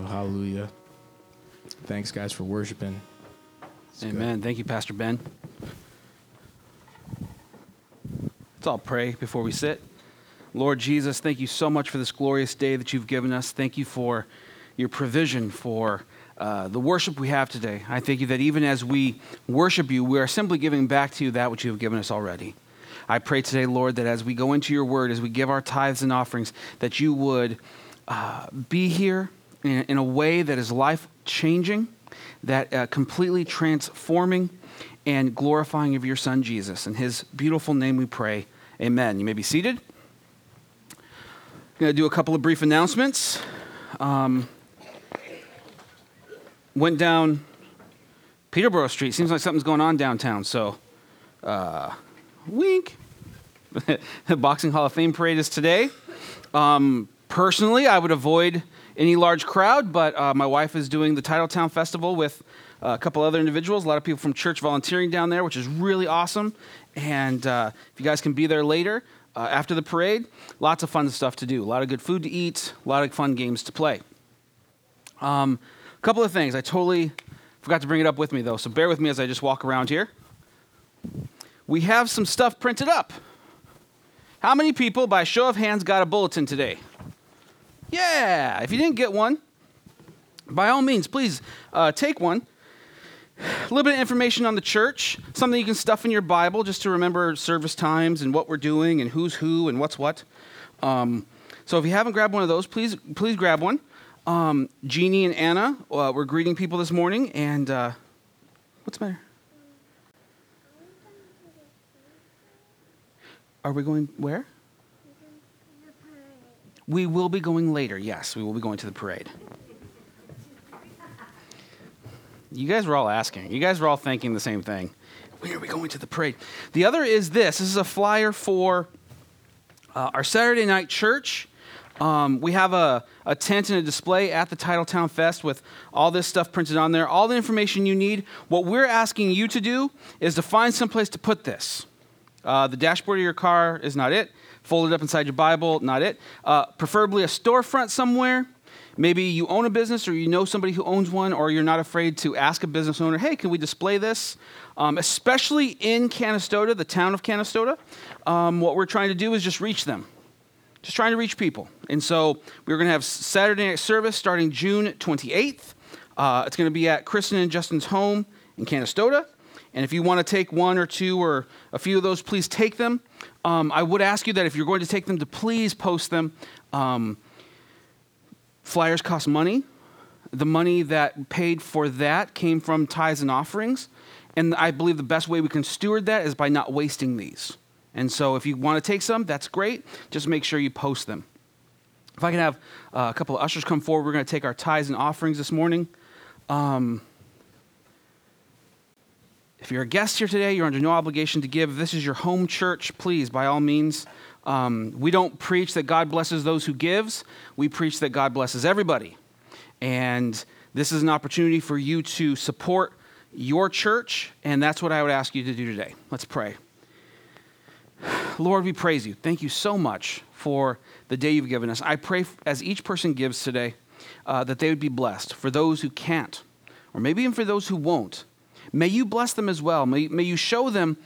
Well, hallelujah. Thanks, guys, for worshiping. It's Amen. Good. Thank you, Pastor Ben. Let's all pray before we sit. Lord Jesus, thank you so much for this glorious day that you've given us. Thank you for your provision for uh, the worship we have today. I thank you that even as we worship you, we are simply giving back to you that which you have given us already. I pray today, Lord, that as we go into your word, as we give our tithes and offerings, that you would uh, be here in, in, a way that is life changing, that uh, completely transforming and glorifying of your Son, Jesus. In his beautiful name we pray. Amen. You may be seated. I'm going to do a couple of brief announcements. Um, went down Peterboro Street. Seems like something's going on downtown. So, uh, wink. the Boxing Hall of Fame parade is today. Um, personally, I would avoid any large crowd, but uh, my wife is doing the Titletown Festival with uh, a couple other individuals, a lot of people from church volunteering down there, which is really awesome. And uh, if you guys can be there later, uh, after the parade, lots of fun stuff to do. A lot of good food to eat, a lot of fun games to play. Um, a couple of things. I totally forgot to bring it up with me, though, so bear with me as I just walk around here. We have some stuff printed up. How many people, by show of hands, got a bulletin today? Yeah, if you didn't get one, by all means, please uh, take one. A little bit of information on the church, something you can stuff in your Bible just to remember service times and what we're doing and who's who and what's what. Um, so if you haven't grabbed one of those, please please grab one. Um, Jeannie and Anna uh, were greeting people this morning, and uh, what's the matter? Are we going where? We will be going later. Yes, we will be going to the parade. You guys were all asking. You guys were all thinking the same thing. When are we going to the parade? The other is this. This is a flyer for uh, our Saturday night church. Um, we have a, a tent and a display at the Titletown Fest with all this stuff printed on there, all the information you need. What we're asking you to do is to find some place to put this. Uh, the dashboard of your car is not it. Folded up inside your Bible, not it. Uh, preferably a storefront somewhere. Maybe you own a business or you know somebody who owns one, or you're not afraid to ask a business owner, hey, can we display this? Um, especially in Canastota, the town of Canastota, um, what we're trying to do is just reach them just trying to reach people. And so we're going to have Saturday night service starting June 28th. Uh, it's going to be at Kristen and Justin's home in Canastota. And if you want to take one or two or a few of those, please take them. Um, I would ask you that if you're going to take them, to please post them. Um, flyers cost money. The money that paid for that came from tithes and offerings. And I believe the best way we can steward that is by not wasting these. And so if you want to take some, that's great. Just make sure you post them. If I can have uh, a couple of ushers come forward, we're going to take our tithes and offerings this morning. Um, if you're a guest here today, you're under no obligation to give. This is your home church, please, by all means. Um, we don't preach that God blesses those who gives. We preach that God blesses everybody. And this is an opportunity for you to support your church, and that's what I would ask you to do today. Let's pray. Lord, we praise you. Thank you so much for the day you've given us. I pray as each person gives today uh, that they would be blessed. For those who can't, or maybe even for those who won't, may you bless them as well. May, may you show them,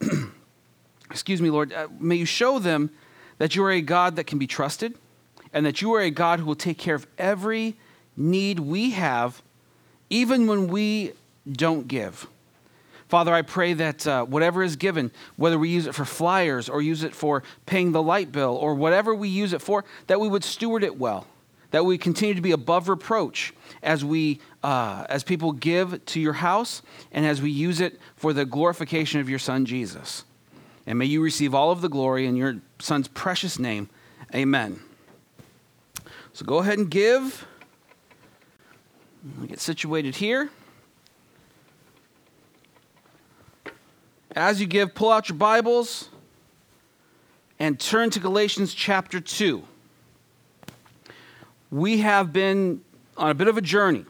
excuse me, Lord, uh, may you show them that you are a God that can be trusted and that you are a God who will take care of every need we have, even when we don't give. Father, I pray that uh, whatever is given, whether we use it for flyers or use it for paying the light bill or whatever we use it for, that we would steward it well, that we continue to be above reproach as we, uh, as people give to your house and as we use it for the glorification of your Son Jesus. And may you receive all of the glory in your Son's precious name. Amen. So go ahead and give. Get situated here. As you give, pull out your Bibles and turn to Galatians chapter 2. We have been on a bit of a journey.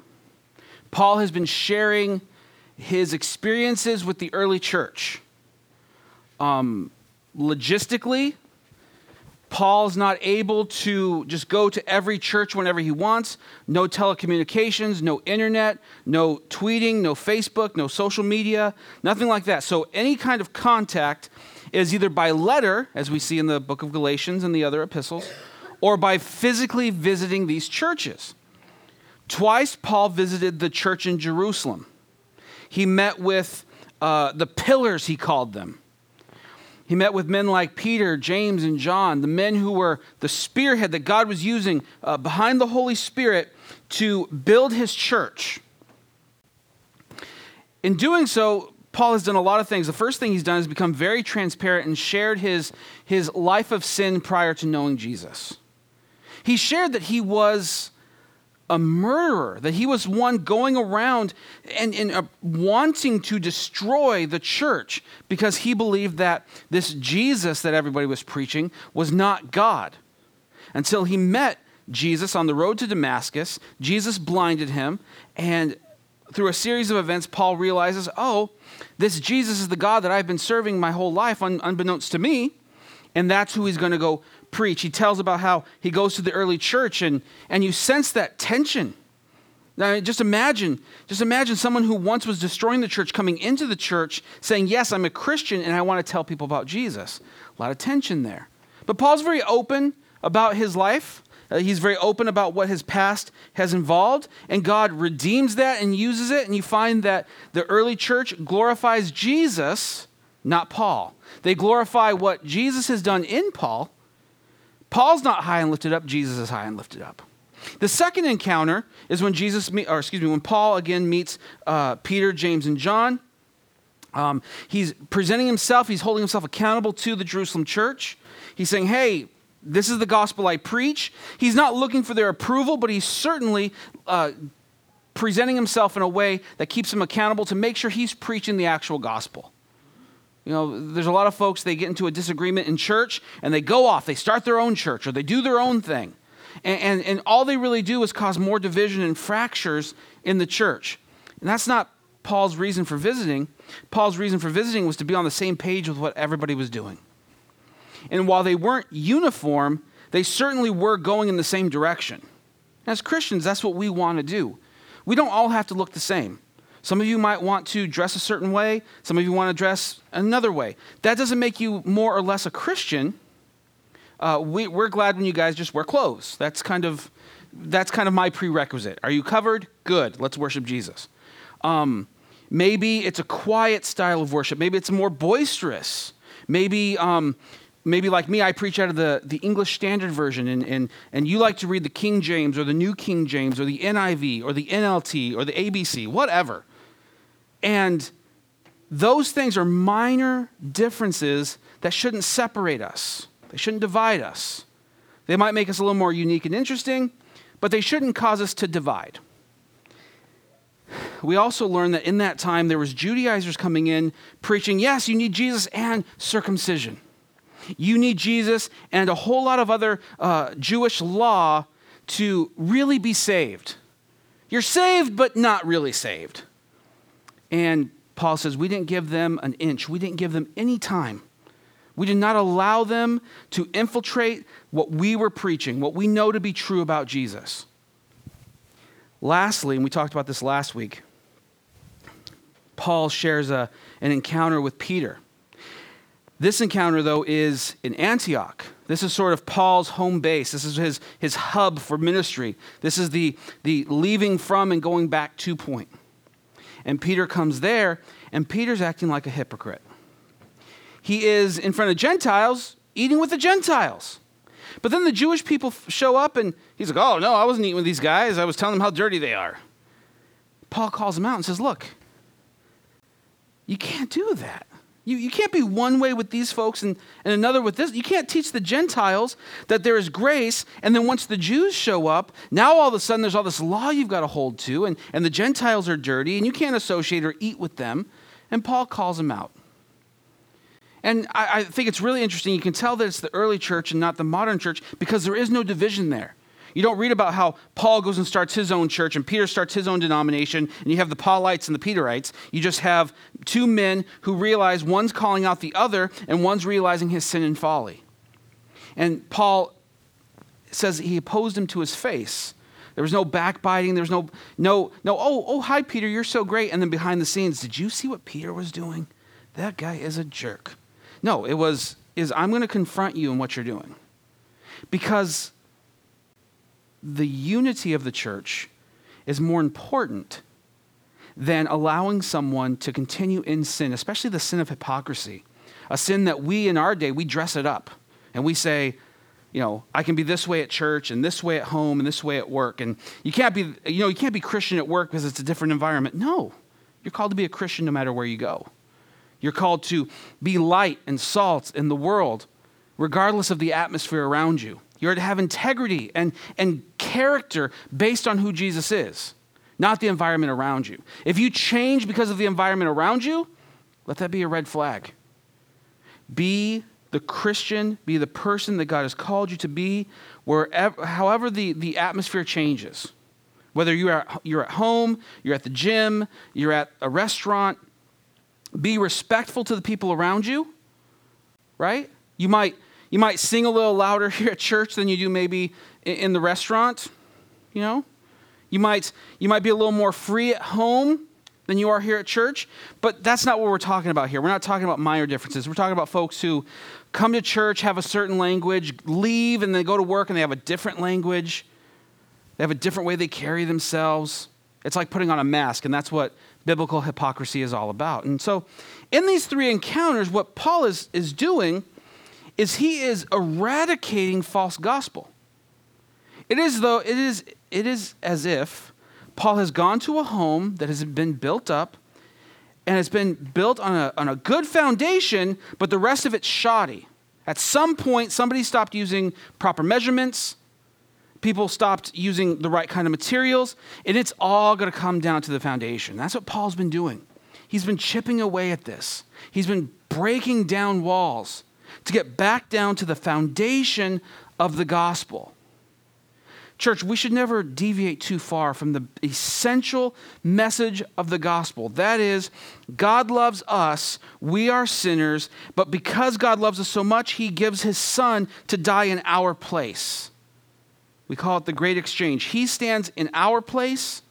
Paul has been sharing his experiences with the early church. Um, logistically, Paul's not able to just go to every church whenever he wants. No telecommunications, no internet, no tweeting, no Facebook, no social media, nothing like that. So any kind of contact is either by letter, as we see in the book of Galatians and the other epistles, or by physically visiting these churches. Twice, Paul visited the church in Jerusalem. He met with uh, the pillars, he called them. He met with men like Peter, James, and John, the men who were the spearhead that God was using uh, behind the Holy Spirit to build his church. In doing so, Paul has done a lot of things. The first thing he's done is become very transparent and shared his, his life of sin prior to knowing Jesus. He shared that he was a murderer, that he was one going around and, and uh, wanting to destroy the church because he believed that this Jesus that everybody was preaching was not God. Until he met Jesus on the road to Damascus, Jesus blinded him, and through a series of events, Paul realizes, oh, this Jesus is the God that I've been serving my whole life, un- unbeknownst to me, and that's who he's going to go preach. He tells about how he goes to the early church and, and you sense that tension. Now, just imagine, just imagine someone who once was destroying the church coming into the church saying, Yes, I'm a Christian and I want to tell people about Jesus. A lot of tension there. But Paul's very open about his life. Uh, he's very open about what his past has involved, and God redeems that and uses it. And you find that the early church glorifies Jesus, not Paul. They glorify what Jesus has done in Paul, Paul's not high and lifted up, Jesus is high and lifted up. The second encounter is when Jesus, or excuse me, when Paul again meets uh, Peter, James, and John. Um, he's presenting himself, he's holding himself accountable to the Jerusalem church. He's saying, hey, this is the gospel I preach. He's not looking for their approval, but he's certainly uh, presenting himself in a way that keeps him accountable to make sure he's preaching the actual gospel. You know, there's a lot of folks, they get into a disagreement in church and they go off, they start their own church or they do their own thing. And, and, and all they really do is cause more division and fractures in the church. And that's not Paul's reason for visiting. Paul's reason for visiting was to be on the same page with what everybody was doing. And while they weren't uniform, they certainly were going in the same direction. As Christians, that's what we want to do. We don't all have to look the same. Some of you might want to dress a certain way, some of you want to dress another way. That doesn't make you more or less a Christian. Uh, we, are glad when you guys just wear clothes. That's kind of that's kind of my prerequisite. Are you covered? Good. Let's worship Jesus. Um, maybe it's a quiet style of worship. Maybe it's more boisterous. Maybe um, maybe like me, I preach out of the, the English Standard Version, and, and, and you like to read the King James or the New King James or the NIV or the NLT or the ABC, whatever. And those things are minor differences that shouldn't separate us, they shouldn't divide us. They might make us a little more unique and interesting, but they shouldn't cause us to divide. We also learned that in that time there was Judaizers coming in preaching, yes, you need Jesus and circumcision. You need Jesus and a whole lot of other uh, Jewish law to really be saved. You're saved, but not really saved. And Paul says, We didn't give them an inch, we didn't give them any time. We did not allow them to infiltrate what we were preaching, what we know to be true about Jesus. Lastly, and we talked about this last week, Paul shares a, an encounter with Peter. This encounter, though, is in Antioch. This is sort of Paul's home base. This is his, his hub for ministry. This is the, the leaving from and going back to point. And Peter comes there, and Peter's acting like a hypocrite. He is in front of Gentiles, eating with the Gentiles. But then the Jewish people show up, and he's like, Oh, no, I wasn't eating with these guys. I was telling them how dirty they are. Paul calls him out and says, Look, you can't do that. You, you can't be one way with these folks and, and another with this. You can't teach the Gentiles that there is grace, and then once the Jews show up, now all of a sudden there's all this law you've got to hold to, and, and the Gentiles are dirty, and you can't associate or eat with them. And Paul calls them out. And I, I think it's really interesting. You can tell that it's the early church and not the modern church because there is no division there. You don't read about how Paul goes and starts his own church and Peter starts his own denomination, and you have the Paulites and the Peterites. You just have two men who realize one's calling out the other and one's realizing his sin and folly. And Paul says he opposed him to his face. There was no backbiting. There was no, no, no, oh, oh, hi, Peter, you're so great. And then behind the scenes, did you see what Peter was doing? That guy is a jerk. No, it was, is I'm going to confront you in what you're doing. Because the unity of the church is more important than allowing someone to continue in sin, especially the sin of hypocrisy. A sin that we in our day, we dress it up and we say, you know, I can be this way at church and this way at home and this way at work. And you can't be, you know, you can't be Christian at work because it's a different environment. No, you're called to be a Christian no matter where you go. You're called to be light and salt in the world, regardless of the atmosphere around you. You're to have integrity and, and character based on who Jesus is, not the environment around you. If you change because of the environment around you, let that be a red flag. Be the Christian, be the person that God has called you to be, wherever, however the, the atmosphere changes. Whether you're you're at home, you're at the gym, you're at a restaurant, be respectful to the people around you, right? You might, you might sing a little louder here at church than you do maybe in, the restaurant, you know? You might, you might be a little more free at home than you are here at church, but that's not what we're talking about here. We're not talking about minor differences. We're talking about folks who come to church, have a certain language, leave, and then go to work and they have a different language. They have a different way they carry themselves. It's like putting on a mask, and that's what biblical hypocrisy is all about. And so, in these three encounters, what Paul is, is doing is he is eradicating false gospel. It is though it is it is as if Paul has gone to a home that has been built up and it's been built on a, on a good foundation, but the rest of it's shoddy. At some point, somebody stopped using proper measurements, people stopped using the right kind of materials, and it's all going to come down to the foundation. That's what Paul's been doing. He's been chipping away at this, he's been breaking down walls to get back down to the foundation of the gospel. Church, we should never deviate too far from the essential message of the gospel. That is, God loves us, we are sinners, but because God loves us so much, he gives his son to die in our place. We call it the great exchange. He stands in our place,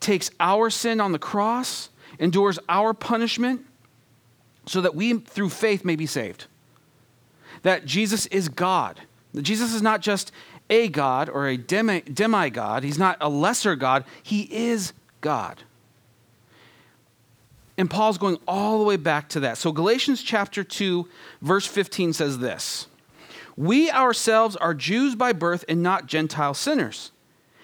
takes our sin on the cross, endures our punishment, so that we, through faith, may be saved. That Jesus is God. That Jesus is not just a God or a demi, demigod. He's not a lesser God. He is God. And Paul's going all the way back to that. So Galatians chapter 2, verse 15 says this We ourselves are Jews by birth and not Gentile sinners.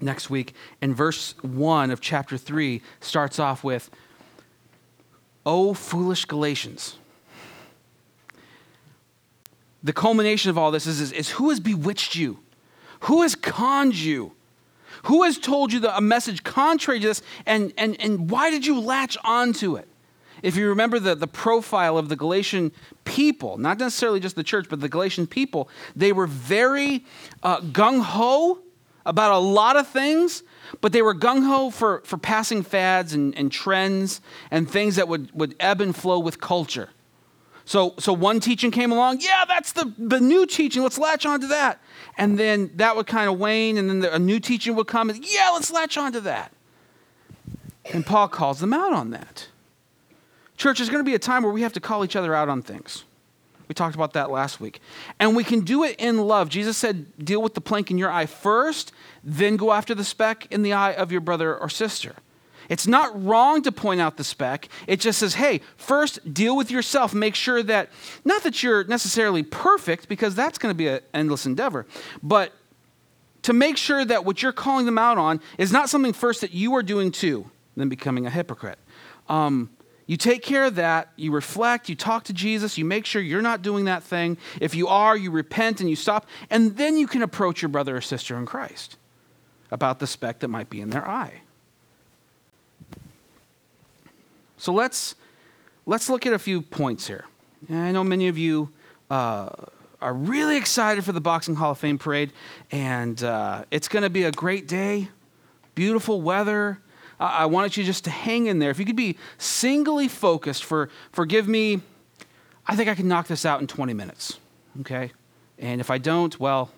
next week. And verse 1 of chapter 3 starts off with, O foolish Galatians the culmination of all this is, is, is, who has bewitched you? Who has conned you? Who has told you the, a message contrary to this? And, and, and why did you latch onto it? If you remember the, the profile of the Galatian people, not necessarily just the church, but the Galatian people, they were very uh, gung ho about a lot of things, but they were gung ho for, for passing fads and, and trends and things that would, would ebb and flow with culture. So, so one teaching came along, yeah, that's the, the new teaching, let's latch on to that. And then that would kind of wane, and then the, a new teaching would come, and yeah, let's latch on to that. And Paul calls them out on that. Church, there's going to be a time where we have to call each other out on things. We talked about that last week. And we can do it in love. Jesus said, deal with the plank in your eye first, then go after the speck in the eye of your brother or sister. It's not wrong to point out the speck. It just says, hey, first deal with yourself. Make sure that, not that you're necessarily perfect, because that's going to be an endless endeavor, but to make sure that what you're calling them out on is not something first that you are doing too, then becoming a hypocrite. Um, you take care of that, you reflect, you talk to Jesus, you make sure you're not doing that thing. If you are, you repent and you stop, and then you can approach your brother or sister in Christ about the speck that might be in their eye. So let's, let's look at a few points here. I know many of you uh, are really excited for the Boxing Hall of Fame parade, and uh, it's going to be a great day, beautiful weather. I wanted you just to hang in there. If you could be singly focused for, forgive me, I think I can knock this out in 20 minutes, okay? And if I don't, well,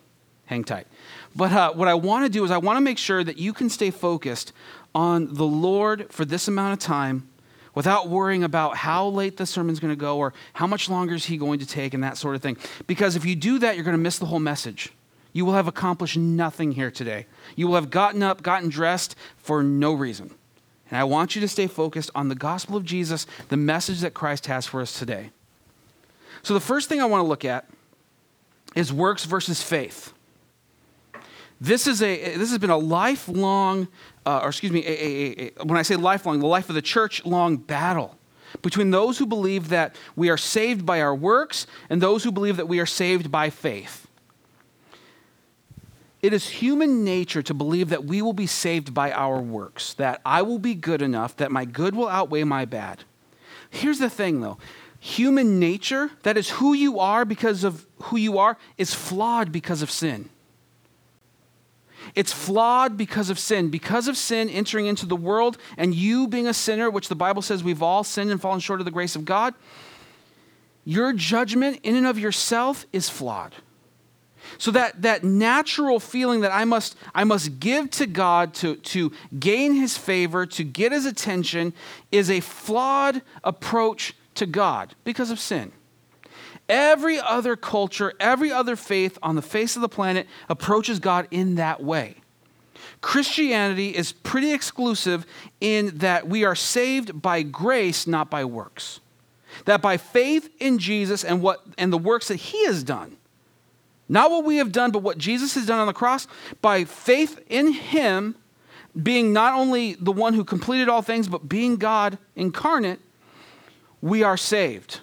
hang tight. But uh, what I want to do is I want to make sure that you can stay focused on the Lord for this amount of time without worrying about how late the sermon's going to go or how much longer is he going to take and that sort of thing. Because if you do that, you're going to miss the whole message. You will have accomplished nothing here today. You will have gotten up, gotten dressed for no reason. And I want you to stay focused on the gospel of Jesus, the message that Christ has for us today. So, the first thing I want to look at is works versus faith. This, is a, this has been a lifelong, uh, or excuse me, a, a, a, when I say lifelong, the life of the church long battle between those who believe that we are saved by our works and those who believe that we are saved by faith. It is human nature to believe that we will be saved by our works, that I will be good enough, that my good will outweigh my bad. Here's the thing though human nature, that is who you are because of who you are, is flawed because of sin. It's flawed because of sin. Because of sin entering into the world and you being a sinner, which the Bible says we've all sinned and fallen short of the grace of God, your judgment in and of yourself is flawed. So that, that natural feeling that I must, I must give to God to, to gain his favor, to get his attention, is a flawed approach to God because of sin. Every other culture, every other faith on the face of the planet approaches God in that way. Christianity is pretty exclusive in that we are saved by grace, not by works. That by faith in Jesus and, what, and the works that he has done, not what we have done, but what Jesus has done on the cross, by faith in him, being not only the one who completed all things, but being God incarnate, we are saved.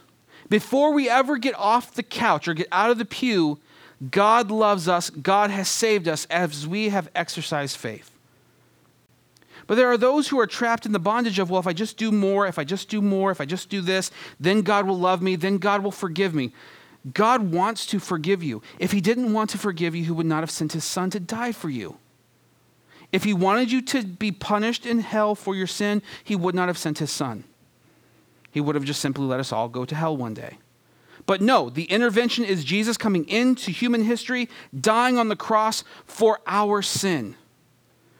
Before we ever get off the couch or get out of the pew, God loves us, God has saved us as we have exercised faith. But there are those who are trapped in the bondage of, well, if I just do more, if I just do more, if I just do this, then God will love me, then God will forgive me. God wants to forgive you. If He didn't want to forgive you, He would not have sent His Son to die for you. If He wanted you to be punished in hell for your sin, He would not have sent His Son. He would have just simply let us all go to hell one day. But no, the intervention is Jesus coming into human history, dying on the cross for our sin,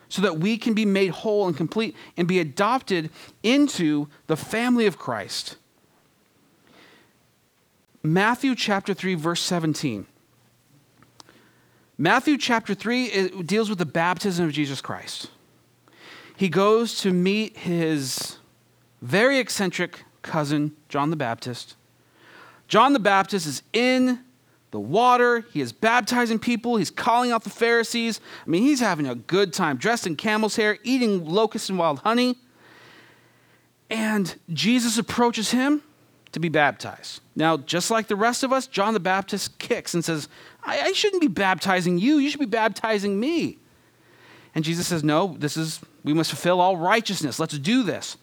so that we can be made whole and complete and be adopted into the family of Christ. Matthew chapter 3, verse 17. Matthew chapter 3 deals with the baptism of Jesus Christ. He goes to meet his very eccentric cousin, John the Baptist. John the Baptist is in the water. He is baptizing people. He's calling out the Pharisees. I mean, he's having a good time, dressed in camel's hair, eating locusts and wild honey. And Jesus approaches him to be baptized. Now, just like the rest of us, John the Baptist kicks and says, I, I shouldn't be baptizing you. You should be baptizing me. And Jesus says, No, this is, we must fulfill all righteousness. Let's do this.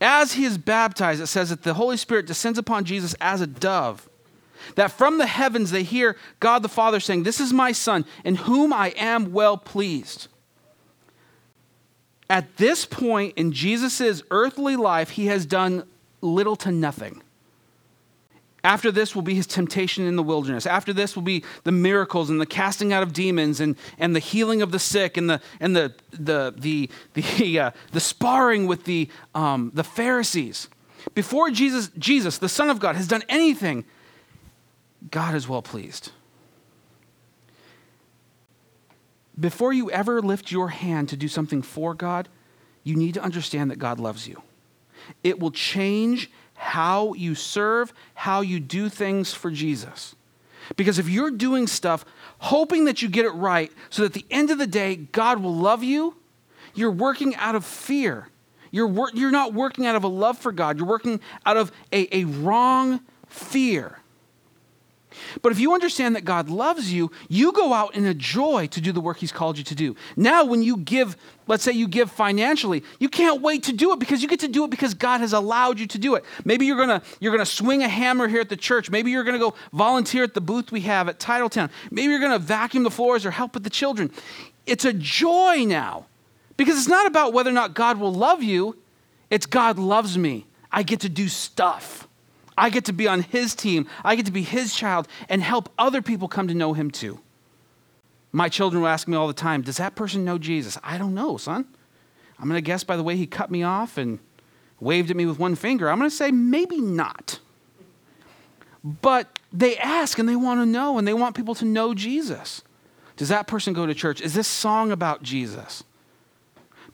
As he is baptized, it says that the Holy Spirit descends upon Jesus as a dove. That from the heavens they hear God the Father saying, This is my Son, in whom I am well pleased. At this point in Jesus' earthly life, he has done little to nothing. After this will be his temptation in the wilderness. After this will be the miracles and the casting out of demons and, and the healing of the sick and the, and the, the, the, the, uh, the sparring with the, um, the Pharisees. Before Jesus, Jesus, the Son of God, has done anything, God is well pleased. Before you ever lift your hand to do something for God, you need to understand that God loves you. It will change how you serve, how you do things for Jesus. Because if you're doing stuff hoping that you get it right so that at the end of the day, God will love you, you're working out of fear. You're, wor- you're not working out of a love for God, you're working out of a, a wrong fear. But if you understand that God loves you, you go out in a joy to do the work He's called you to do. Now, when you give, let's say you give financially, you can't wait to do it because you get to do it because God has allowed you to do it. Maybe you're gonna you're gonna swing a hammer here at the church. Maybe you're gonna go volunteer at the booth we have at Titletown. Maybe you're gonna vacuum the floors or help with the children. It's a joy now because it's not about whether or not God will love you. It's God loves me. I get to do stuff. I get to be on his team. I get to be his child and help other people come to know him too. My children will ask me all the time, Does that person know Jesus? I don't know, son. I'm going to guess by the way he cut me off and waved at me with one finger. I'm going to say, Maybe not. But they ask and they want to know and they want people to know Jesus. Does that person go to church? Is this song about Jesus?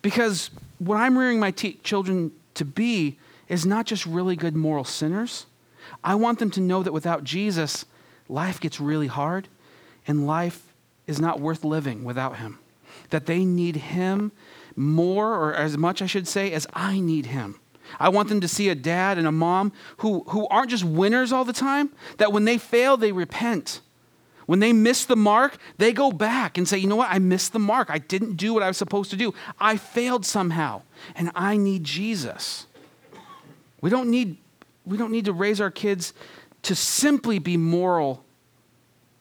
Because what I'm rearing my children to be is not just really good moral sinners. I want them to know that without Jesus, life gets really hard and life is not worth living without him. That they need him more, or as much, I should say, as I need him. I want them to see a dad and a mom who, who aren't just winners all the time, that when they fail, they repent. When they miss the mark, they go back and say, you know what? I missed the mark. I didn't do what I was supposed to do. I failed somehow, and I need Jesus. We don't need, we don't need to raise our kids to simply be moral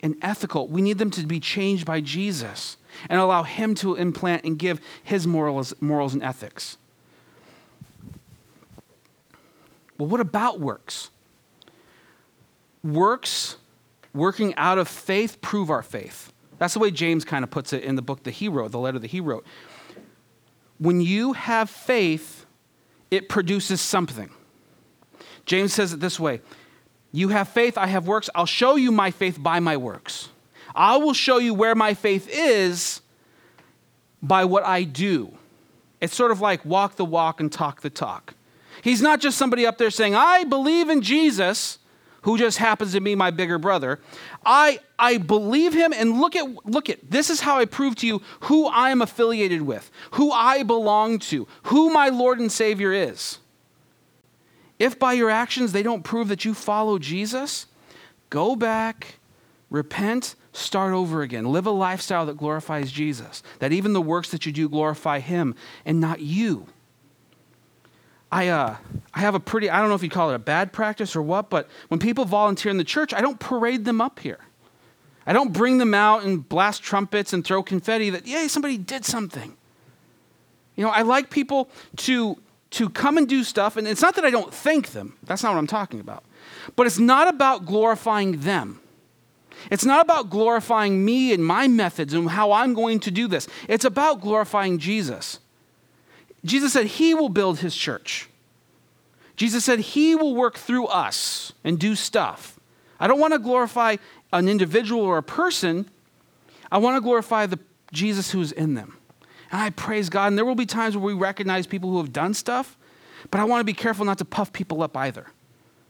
and ethical. We need them to be changed by Jesus and allow Him to implant and give His morals, morals and ethics. Well, what about works? Works, working out of faith, prove our faith. That's the way James kind of puts it in the book that he wrote, the letter that he wrote. When you have faith, it produces something. James says it this way You have faith, I have works. I'll show you my faith by my works. I will show you where my faith is by what I do. It's sort of like walk the walk and talk the talk. He's not just somebody up there saying, I believe in Jesus, who just happens to be my bigger brother. I, I believe him and look at look at this is how I prove to you who I am affiliated with, who I belong to, who my Lord and Savior is. If by your actions they don't prove that you follow Jesus, go back, repent, start over again. Live a lifestyle that glorifies Jesus, that even the works that you do glorify Him and not you. I, uh, I have a pretty, I don't know if you call it a bad practice or what, but when people volunteer in the church, I don't parade them up here. I don't bring them out and blast trumpets and throw confetti that, yay, somebody did something. You know, I like people to to come and do stuff, and it's not that I don't thank them, that's not what I'm talking about. But it's not about glorifying them. It's not about glorifying me and my methods and how I'm going to do this. It's about glorifying Jesus. Jesus said he will build his church. Jesus said he will work through us and do stuff. I don't want to glorify an individual or a person. I want to glorify the Jesus who's in them. And I praise God. And there will be times where we recognize people who have done stuff, but I want to be careful not to puff people up either,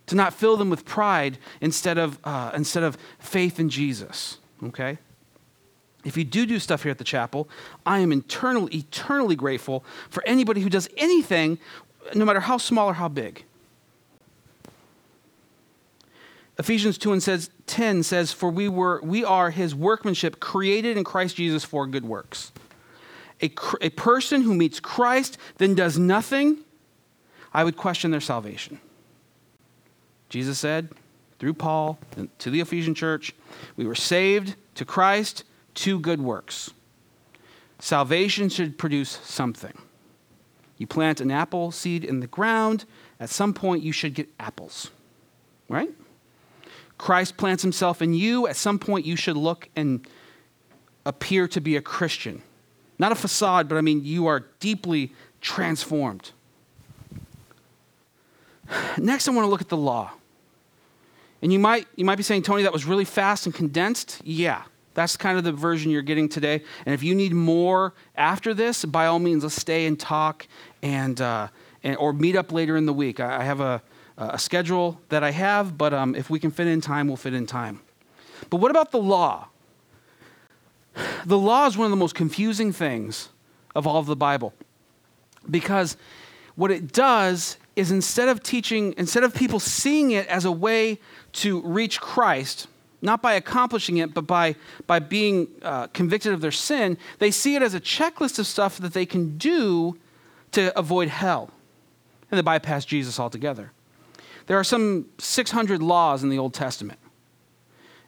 to not fill them with pride instead of, uh, instead of faith in Jesus. Okay? If you do do stuff here at the chapel, I am eternally, eternally grateful for anybody who does anything, no matter how small or how big. Ephesians 2 and says, 10 says, For we, were, we are his workmanship created in Christ Jesus for good works a, a person who meets Christ, then does nothing, I would question their salvation. Jesus said, through Paul to the Ephesian church, we were saved to Christ to good works. Salvation should produce something. You plant an apple seed in the ground, at some point you should get apples, right? Christ plants himself in you, at some point you should look and appear to be a Christian. Not a facade, but I mean, you are deeply transformed. Next, I want to look at the law. And you might, you might be saying, Tony, that was really fast and condensed. Yeah, that's kind of the version you're getting today. And if you need more after this, by all means, let's stay and talk and, uh, and or meet up later in the week. I, have a, a schedule that I have, but um, if we can fit in time, we'll fit in time. But what about the law? The law is one of the most confusing things of all of the Bible because what it does is instead of teaching, instead of people seeing it as a way to reach Christ, not by accomplishing it, but by, by being uh, convicted of their sin, they see it as a checklist of stuff that they can do to avoid hell. And they bypass Jesus altogether. There are some 600 laws in the Old Testament.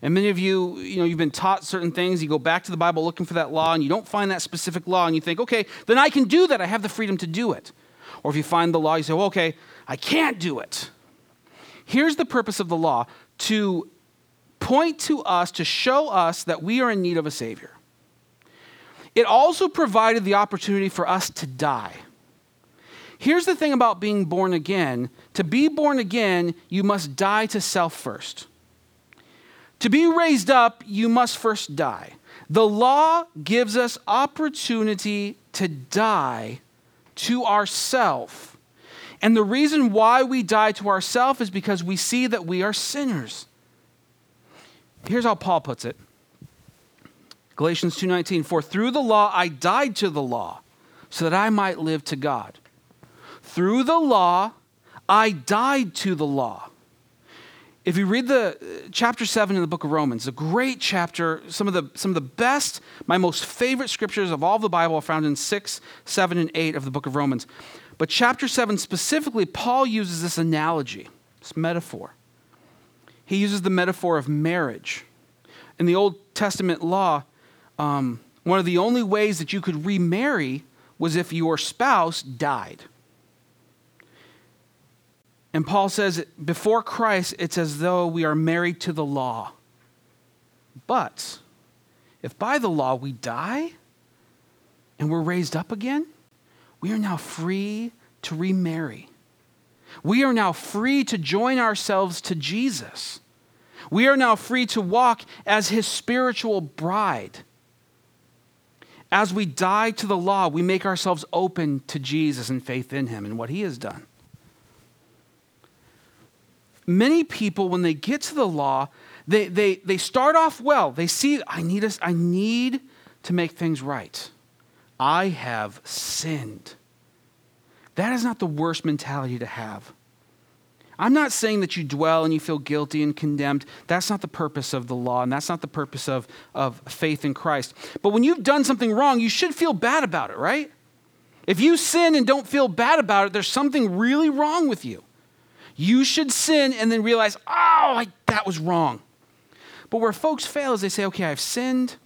And many of you, you know, you've been taught certain things. You go back to the Bible looking for that law, and you don't find that specific law, and you think, okay, then I can do that. I have the freedom to do it. Or if you find the law, you say, well, okay, I can't do it. Here's the purpose of the law to point to us, to show us that we are in need of a Savior. It also provided the opportunity for us to die. Here's the thing about being born again to be born again, you must die to self first. To be raised up, you must first die. The law gives us opportunity to die to ourself. And the reason why we die to ourself is because we see that we are sinners. Here's how Paul puts it. Galatians 2:19 For through the law I died to the law so that I might live to God. Through the law I died to the law. If you read the uh, chapter 7 in the book of Romans, a great chapter, some of the some of the best, my most favorite scriptures of all of the Bible are found in 6, 7 and 8 of the book of Romans. But chapter 7 specifically, Paul uses this analogy, this metaphor. He uses the metaphor of marriage. In the Old Testament law, um, one of the only ways that you could remarry was if your spouse died. And Paul says, before Christ, it's as though we are married to the law. But if by the law we die and we're raised up again, we are now free to remarry. We are now free to join ourselves to Jesus. We are now free to walk as his spiritual bride. As we die to the law, we make ourselves open to Jesus and faith in him and what he has done. Many people, when they get to the law, they, they, they start off well. They see, I need, a, I need to make things right. I have sinned. That is not the worst mentality to have. I'm not saying that you dwell and you feel guilty and condemned. That's not the purpose of the law, and that's not the purpose of, of faith in Christ. But when you've done something wrong, you should feel bad about it, right? If you sin and don't feel bad about it, there's something really wrong with you. You should sin and then realize, oh, I, that was wrong. But where folks fail is they say, okay, I've sinned.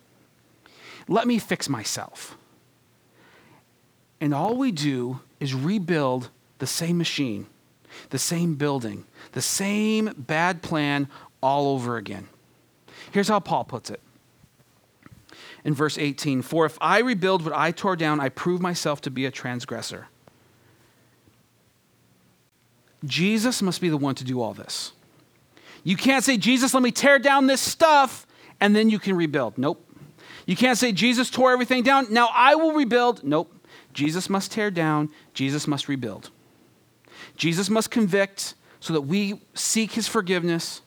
Let me fix myself. And all we do is rebuild the same machine the same building, the same bad plan all over again. Here's how Paul puts it in verse 18 For if I rebuild what I tore down, I prove myself to be a transgressor. Jesus must be the one to do all this. You can't say, Jesus, let me tear down this stuff, and then you can rebuild. Nope. You can't say, Jesus tore everything down, now I will rebuild. Nope. Jesus must tear down, Jesus must rebuild. Jesus must convict so that we seek his forgiveness,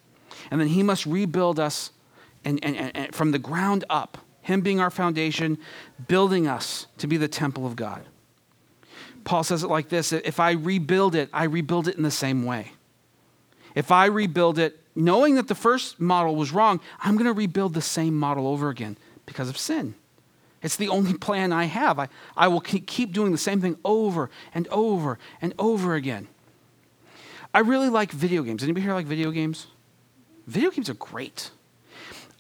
and then he must rebuild us and, and, and from the ground up, him being our foundation, building us to be the temple of God. Paul says it like this if I rebuild it, I rebuild it in the same way. If I rebuild it, knowing that the first model was wrong, I'm going to rebuild the same model over again because of sin. It's the only plan I have. I, I will keep doing the same thing over and over and over again. I really like video games. Anybody here like video games? Video games are great.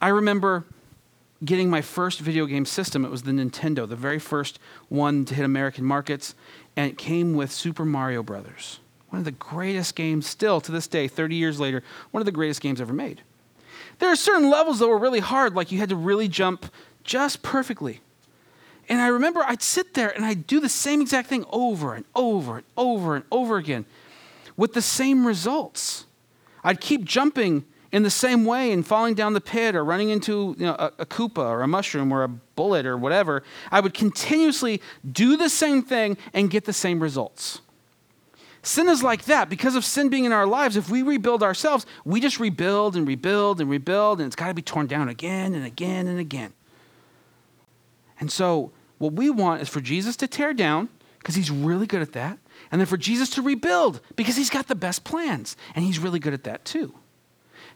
I remember getting my first video game system. It was the Nintendo, the very first one to hit American markets, and it came with Super Mario Brothers. One of the greatest games, still to this day, 30 years later, one of the greatest games ever made. There are certain levels that were really hard, like you had to really jump just perfectly. And I remember I'd sit there and I'd do the same exact thing over and over and over and over again with the same results. I'd keep jumping in the same way, in falling down the pit or running into you know, a, a Koopa or a mushroom or a bullet or whatever, I would continuously do the same thing and get the same results. Sin is like that. Because of sin being in our lives, if we rebuild ourselves, we just rebuild and rebuild and rebuild, and it's got to be torn down again and again and again. And so, what we want is for Jesus to tear down, because he's really good at that, and then for Jesus to rebuild, because he's got the best plans, and he's really good at that too.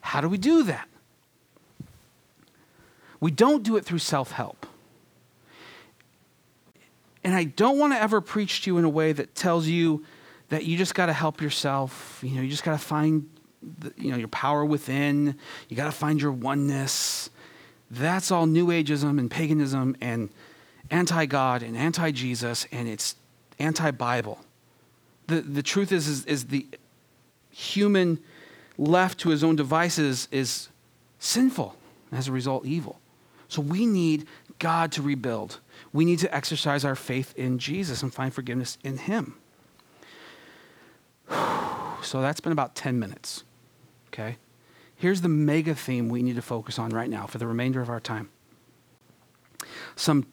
How do we do that? We don't do it through self help. And I don't want to ever preach to you in a way that tells you that you just got to help yourself. You know, you just got to find the, you know, your power within. You got to find your oneness. That's all New Ageism and paganism and anti God and anti Jesus, and it's anti Bible. The, the truth is, is, is the human left to his own devices is sinful, and as a result, evil. So we need God to rebuild. We need to exercise our faith in Jesus and find forgiveness in Him. So that's been about 10 minutes. Okay? Here's the mega theme we need to focus on right now for the remainder of our time. Some,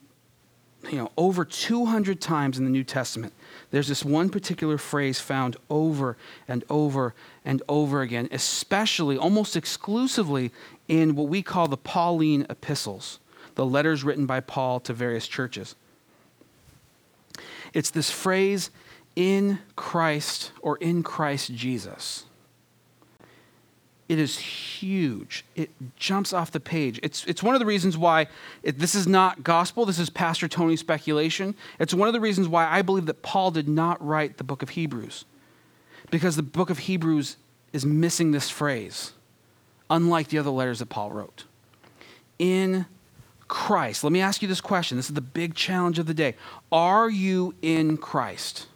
you know, over 200 times in the New Testament, there's this one particular phrase found over and over and over again, especially, almost exclusively, in what we call the Pauline epistles, the letters written by Paul to various churches. It's this phrase, in Christ or in Christ Jesus. It is huge. It jumps off the page. It's, it's one of the reasons why it, this is not gospel. This is Pastor Tony's speculation. It's one of the reasons why I believe that Paul did not write the book of Hebrews, because the book of Hebrews is missing this phrase, unlike the other letters that Paul wrote. In Christ. Let me ask you this question. This is the big challenge of the day. Are you in Christ?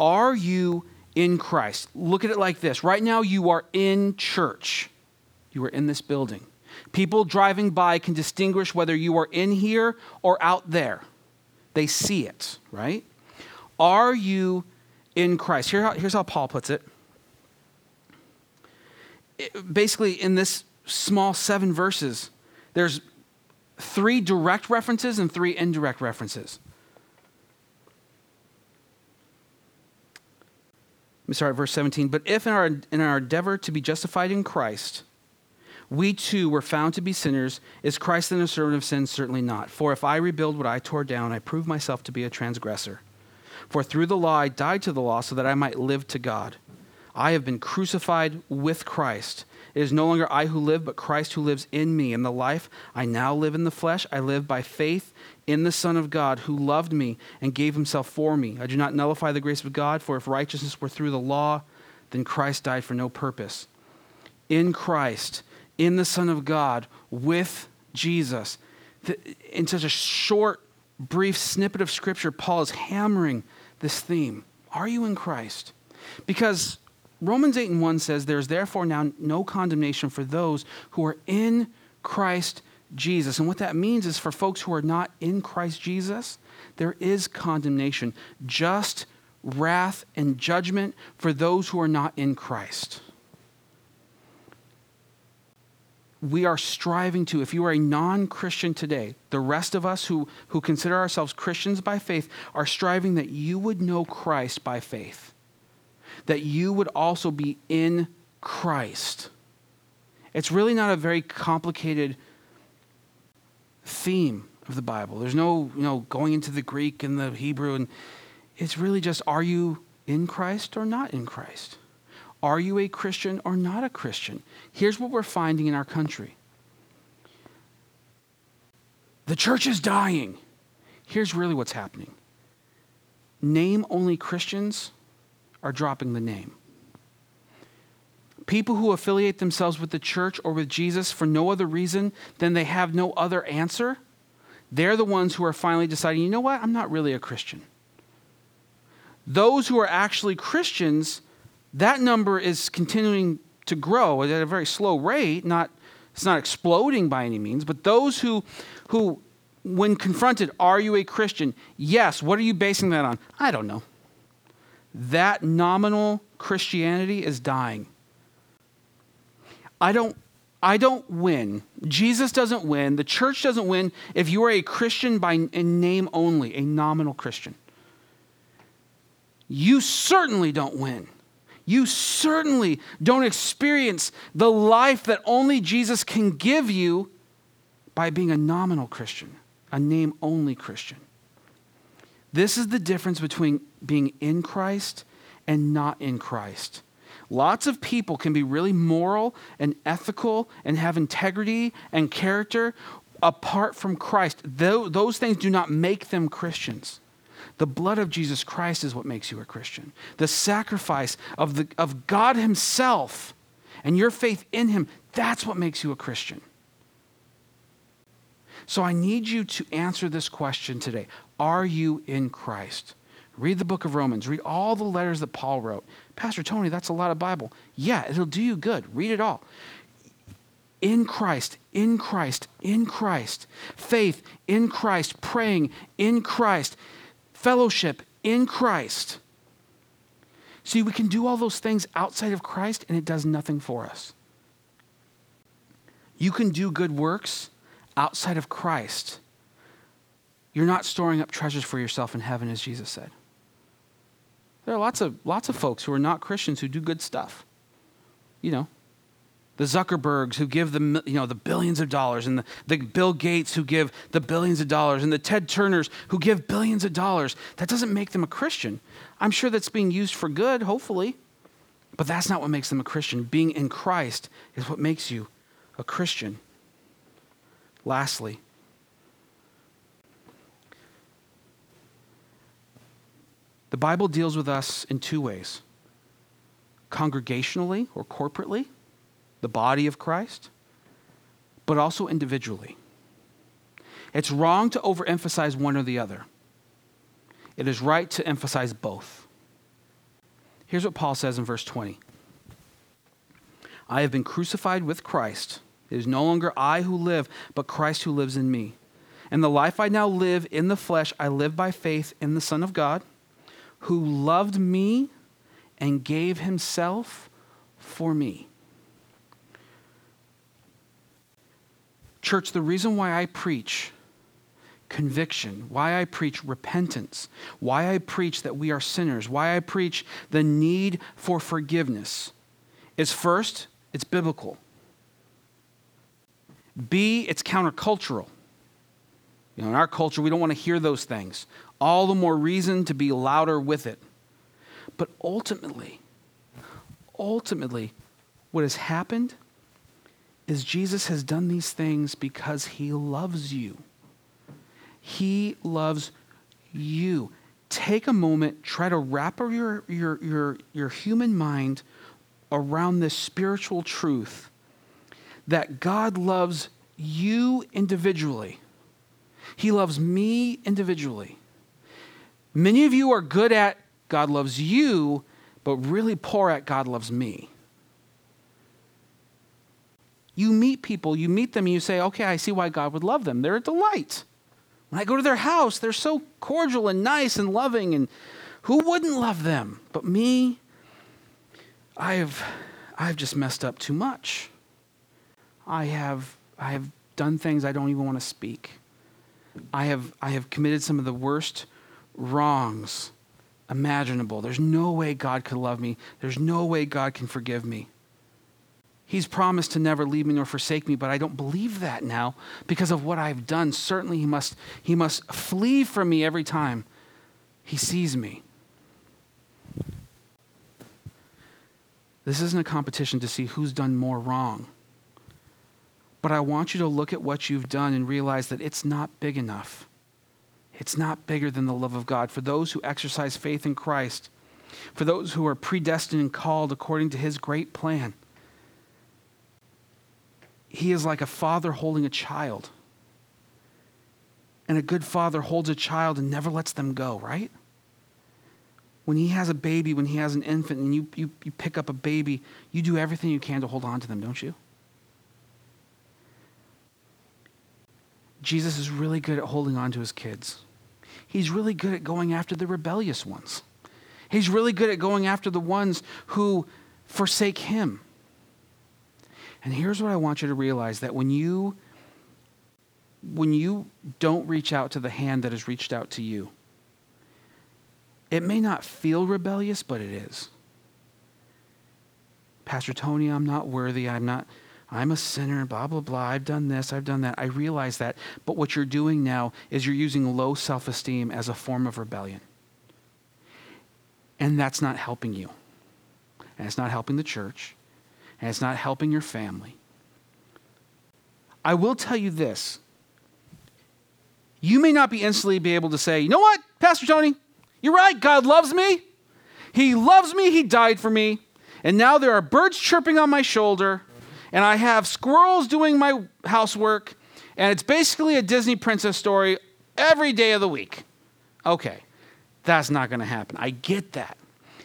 Are you in Christ? Look at it like this. Right now, you are in church, you are in this building. People driving by can distinguish whether you are in here or out there. They see it, right? Are you in Christ? Here, here's how Paul puts it. it. Basically, in this small seven verses, there's three direct references and three indirect references. Start verse 17. But if in our, in our endeavor to be justified in Christ, we too were found to be sinners, is Christ then a servant of sin? Certainly not. For if I rebuild what I tore down, I prove myself to be a transgressor. For through the law I died to the law so that I might live to God. I have been crucified with Christ. It is no longer I who live, but Christ who lives in me. And the life I now live in the flesh, I live by faith in the Son of God who loved me and gave himself for me. I do not nullify the grace of God, for if righteousness were through the law, then Christ died for no purpose. In Christ, in the Son of God, with Jesus. In such a short, brief snippet of Scripture, Paul is hammering this theme. Are you in Christ? Because Romans 8 and 1 says, There is therefore now no condemnation for those who are in Christ Jesus. And what that means is for folks who are not in Christ Jesus, there is condemnation, just wrath and judgment for those who are not in Christ. We are striving to, if you are a non Christian today, the rest of us who, who consider ourselves Christians by faith are striving that you would know Christ by faith, that you would also be in Christ. It's really not a very complicated theme of the Bible. There's no, you know, going into the Greek and the Hebrew and it's really just are you in Christ or not in Christ? Are you a Christian or not a Christian? Here's what we're finding in our country. The church is dying. Here's really what's happening. Name only Christians are dropping the name. People who affiliate themselves with the church or with Jesus for no other reason than they have no other answer, they're the ones who are finally deciding, you know what, I'm not really a Christian. Those who are actually Christians, that number is continuing to grow at a very slow rate, not it's not exploding by any means, but those who who when confronted, are you a Christian? Yes. What are you basing that on? I don't know. That nominal Christianity is dying. I don't I don't win. Jesus doesn't win. The church doesn't win if you are a Christian by name only, a nominal Christian. You certainly don't win. You certainly don't experience the life that only Jesus can give you by being a nominal Christian, a name only Christian. This is the difference between being in Christ and not in Christ. Lots of people can be really moral and ethical and have integrity and character apart from Christ. Those things do not make them Christians. The blood of Jesus Christ is what makes you a Christian. The sacrifice of, the, of God Himself and your faith in Him, that's what makes you a Christian. So I need you to answer this question today Are you in Christ? Read the book of Romans. Read all the letters that Paul wrote. Pastor Tony, that's a lot of Bible. Yeah, it'll do you good. Read it all. In Christ, in Christ, in Christ. Faith in Christ, praying in Christ, fellowship in Christ. See, we can do all those things outside of Christ and it does nothing for us. You can do good works outside of Christ. You're not storing up treasures for yourself in heaven, as Jesus said. There are lots of, lots of folks who are not Christians who do good stuff. You know, the Zuckerbergs who give the, you know, the billions of dollars, and the, the Bill Gates who give the billions of dollars, and the Ted Turners who give billions of dollars. That doesn't make them a Christian. I'm sure that's being used for good, hopefully. But that's not what makes them a Christian. Being in Christ is what makes you a Christian. Lastly, The Bible deals with us in two ways congregationally or corporately, the body of Christ, but also individually. It's wrong to overemphasize one or the other. It is right to emphasize both. Here's what Paul says in verse 20 I have been crucified with Christ. It is no longer I who live, but Christ who lives in me. And the life I now live in the flesh, I live by faith in the Son of God who loved me and gave himself for me. Church, the reason why I preach conviction, why I preach repentance, why I preach that we are sinners, why I preach the need for forgiveness is first, it's biblical. B, it's countercultural. You know, in our culture, we don't want to hear those things all the more reason to be louder with it. But ultimately, ultimately, what has happened is Jesus has done these things because he loves you. He loves you. Take a moment, try to wrap your, your, your, your human mind around this spiritual truth that God loves you individually. He loves me individually. Many of you are good at God loves you, but really poor at God loves me. You meet people, you meet them, and you say, okay, I see why God would love them. They're a delight. When I go to their house, they're so cordial and nice and loving, and who wouldn't love them? But me, I've, I've just messed up too much. I have, I have done things I don't even want to speak. I have, I have committed some of the worst wrongs imaginable. There's no way God could love me. There's no way God can forgive me. He's promised to never leave me nor forsake me, but I don't believe that now because of what I've done. Certainly he must he must flee from me every time he sees me. This isn't a competition to see who's done more wrong. But I want you to look at what you've done and realize that it's not big enough. It's not bigger than the love of God. For those who exercise faith in Christ, for those who are predestined and called according to his great plan, he is like a father holding a child. And a good father holds a child and never lets them go, right? When he has a baby, when he has an infant, and you, you, you pick up a baby, you do everything you can to hold on to them, don't you? Jesus is really good at holding on to his kids. He's really good at going after the rebellious ones. He's really good at going after the ones who forsake him. And here's what I want you to realize that when you when you don't reach out to the hand that has reached out to you, it may not feel rebellious, but it is. Pastor Tony, I'm not worthy. I'm not I'm a sinner, blah, blah, blah. I've done this, I've done that. I realize that. But what you're doing now is you're using low self esteem as a form of rebellion. And that's not helping you. And it's not helping the church. And it's not helping your family. I will tell you this. You may not be instantly be able to say, you know what, Pastor Tony, you're right. God loves me. He loves me. He died for me. And now there are birds chirping on my shoulder and I have squirrels doing my housework, and it's basically a Disney princess story every day of the week. Okay, that's not going to happen. I get that.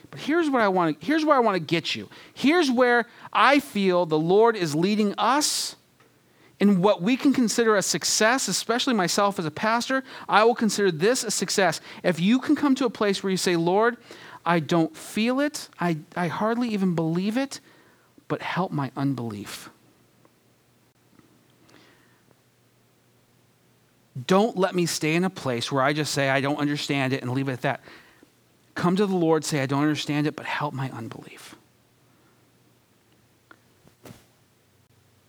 But here's what I want here's where I want to get you. Here's where I feel the Lord is leading us in what we can consider a success, especially myself as a pastor, I will consider this a success. If you can come to a place where you say, Lord, I don't feel it, I, I hardly even believe it, but help my unbelief. Don't let me stay in a place where I just say, I don't understand it and leave it at that. Come to the Lord, say, I don't understand it, but help my unbelief.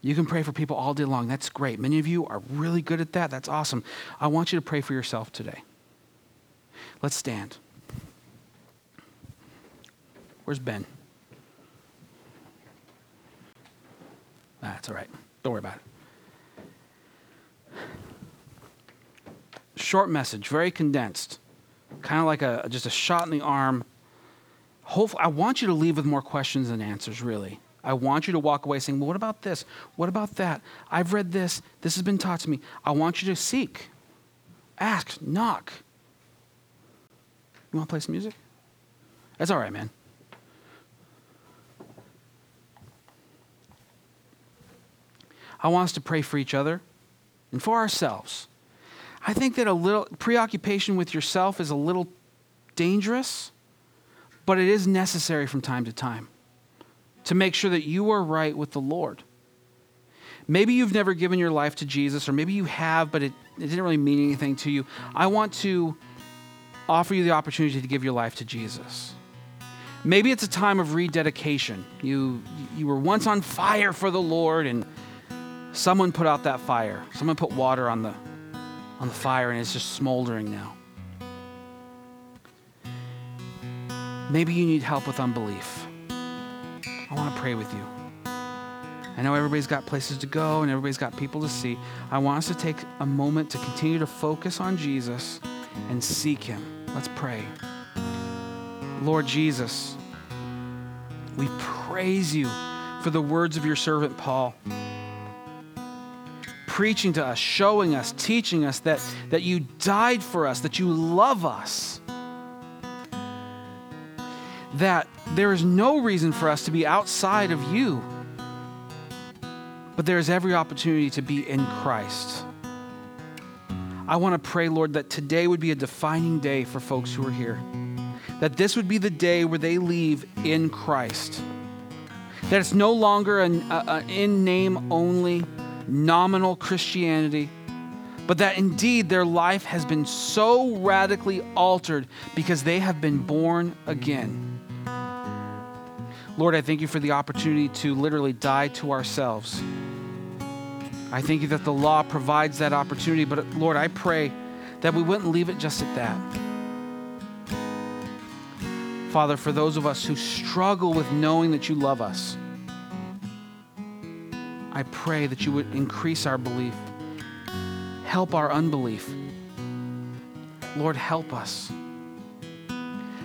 You can pray for people all day long. That's great. Many of you are really good at that. That's awesome. I want you to pray for yourself today. Let's stand. Where's Ben? That's all right. Don't worry about it. Short message, very condensed, kind of like a just a shot in the arm. Hopefully, I want you to leave with more questions than answers. Really, I want you to walk away saying, "Well, what about this? What about that? I've read this. This has been taught to me." I want you to seek, ask, knock. You want to play some music? That's all right, man. I want us to pray for each other and for ourselves. I think that a little preoccupation with yourself is a little dangerous, but it is necessary from time to time to make sure that you are right with the Lord. Maybe you've never given your life to Jesus, or maybe you have, but it, it didn't really mean anything to you. I want to offer you the opportunity to give your life to Jesus. Maybe it's a time of rededication. You, you were once on fire for the Lord and Someone put out that fire. Someone put water on the, on the fire and it's just smoldering now. Maybe you need help with unbelief. I want to pray with you. I know everybody's got places to go and everybody's got people to see. I want us to take a moment to continue to focus on Jesus and seek Him. Let's pray. Lord Jesus, we praise you for the words of your servant Paul preaching to us, showing us, teaching us that, that you died for us, that you love us, that there is no reason for us to be outside of you, but there is every opportunity to be in Christ. I want to pray, Lord, that today would be a defining day for folks who are here. That this would be the day where they leave in Christ. That it's no longer an, in name only nominal Christianity, but that indeed their life has been so radically altered because they have been born again. Lord, I thank you for the opportunity to literally die to ourselves. I thank you that the law provides that opportunity, but Lord, I pray that we wouldn't leave it just at that. Father, for those of us who struggle with knowing that you love us, I pray that you would increase our belief, help our unbelief. Lord, help us.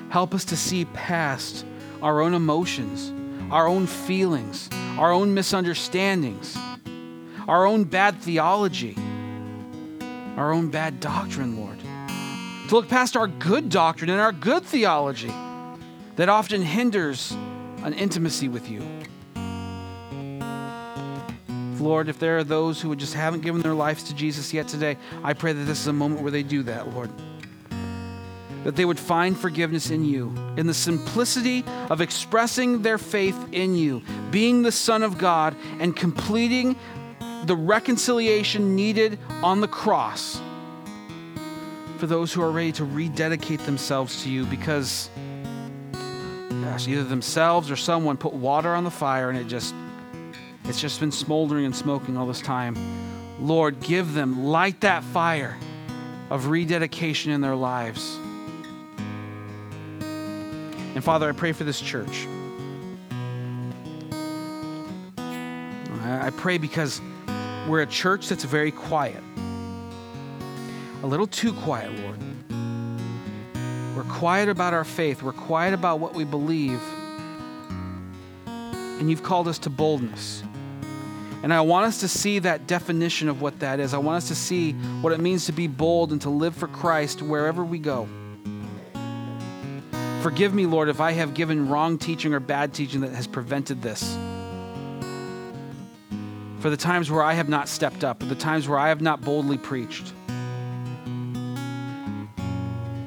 Help us to see past our own emotions, our own feelings, our own misunderstandings, our own bad theology, our own bad doctrine, Lord. To look past our good doctrine and our good theology that often hinders an intimacy with you. Lord, if there are those who just haven't given their lives to Jesus yet today, I pray that this is a moment where they do that, Lord. that they would find forgiveness in you, in the simplicity of expressing their faith in you, being the Son of God, and completing the reconciliation needed on the cross for those who are ready to rededicate themselves to you because gosh, either themselves or someone put water on the fire and it just it's just been smoldering and smoking all this time. Lord, give them light that fire of rededication in their lives. And Father, I pray for this church. I pray because we're a church that's very quiet. A little too quiet, Lord. We're quiet about our faith. We're quiet about what we believe. And you've called us to boldness. And I want us to see that definition of what that is. I want us to see what it means to be bold and to live for Christ wherever we go. Forgive me, Lord, if I have given wrong teaching or bad teaching that has prevented this. For the times where I have not stepped up, for the times where I have not boldly preached.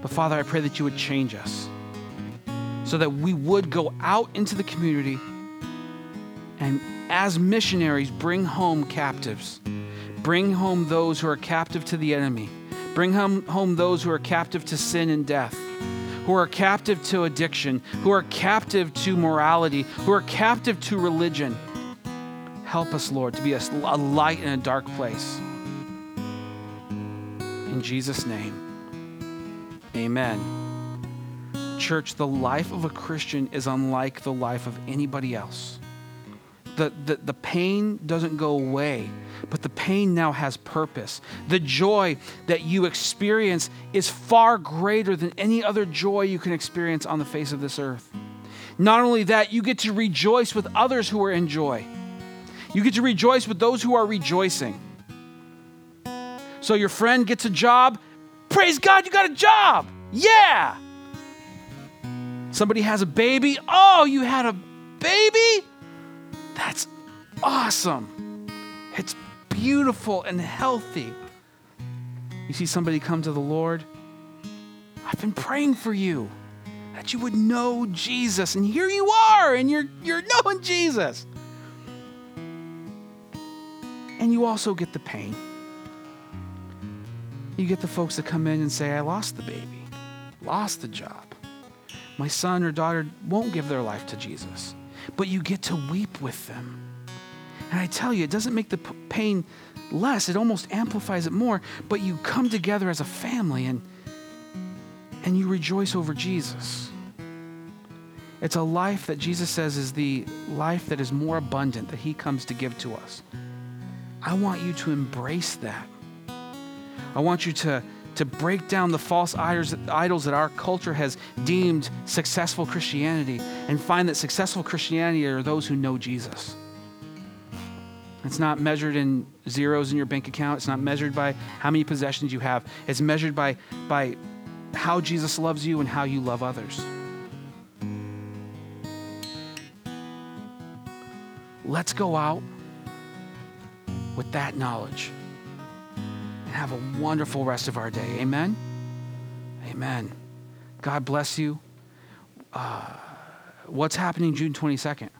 But Father, I pray that you would change us so that we would go out into the community and, as missionaries, bring home captives. Bring home those who are captive to the enemy. Bring home, those who are captive to sin and death who are captive to addiction, who are captive to morality, who are captive to religion. Help us, Lord, to be a light in a dark place. In Jesus' name, amen. Church, the life of a Christian is unlike the life of anybody else. The, the, the pain doesn't go away but the pain now has purpose. The joy that you experience is far greater than any other joy you can experience on the face of this earth. Not only that, you get to rejoice with others who are in joy. You get to rejoice with those who are rejoicing. So your friend gets a job. Praise God, you got a job. Yeah. Somebody has a baby. Oh, you had a baby? That's awesome. It's beautiful and healthy. You see somebody come to the Lord, I've been praying for you that you would know Jesus. And here you are, and you're, you're knowing Jesus. And you also get the pain. You get the folks that come in and say, I lost the baby, lost the job. My son or daughter won't give their life to Jesus. But you get to weep with them and I tell you, it doesn't make the pain less, it almost amplifies it more. But you come together as a family and, and you rejoice over Jesus. It's a life that Jesus says is the life that is more abundant that he comes to give to us. I want you to embrace that. I want you to, to break down the false idols, that our culture has deemed successful Christianity and find that successful Christianity are those who know Jesus. It's not measured in zeros in your bank account. It's not measured by how many possessions you have. It's measured by, by how Jesus loves you and how you love others. Let's go out with that knowledge and have a wonderful rest of our day. Amen? Amen. God bless you. Uh, what's happening June 22nd?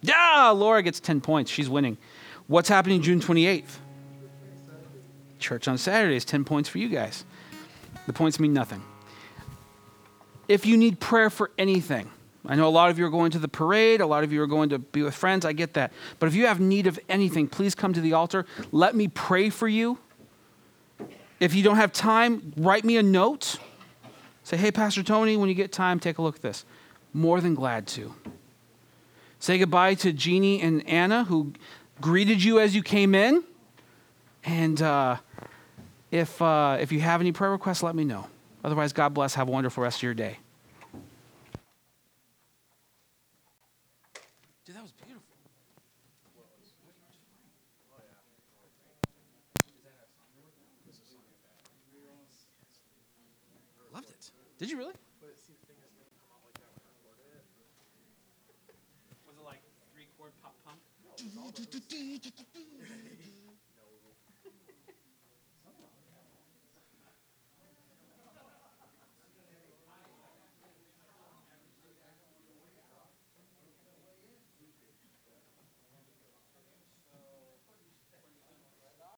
Yeah, Laura gets 10 points. She's winning. What's happening June 28th? Church on Saturdays, 10 points for you guys. The points mean nothing. If you need prayer for anything, I know a lot of you are going to the parade, a lot of you are going to be with friends, I get that. But if you have need of anything, please come to the altar. Let me pray for you. If you don't have time, write me a note. Say, hey, Pastor Tony, when you get time, take a look at this. More than glad to. Say goodbye to Jeannie and Anna, who greeted you as you came in. And uh, if, uh, if you have any prayer requests, let me know. Otherwise, God bless. Have a wonderful rest of your day. Dude, that was beautiful. Loved it. Did you really? chord pop punk.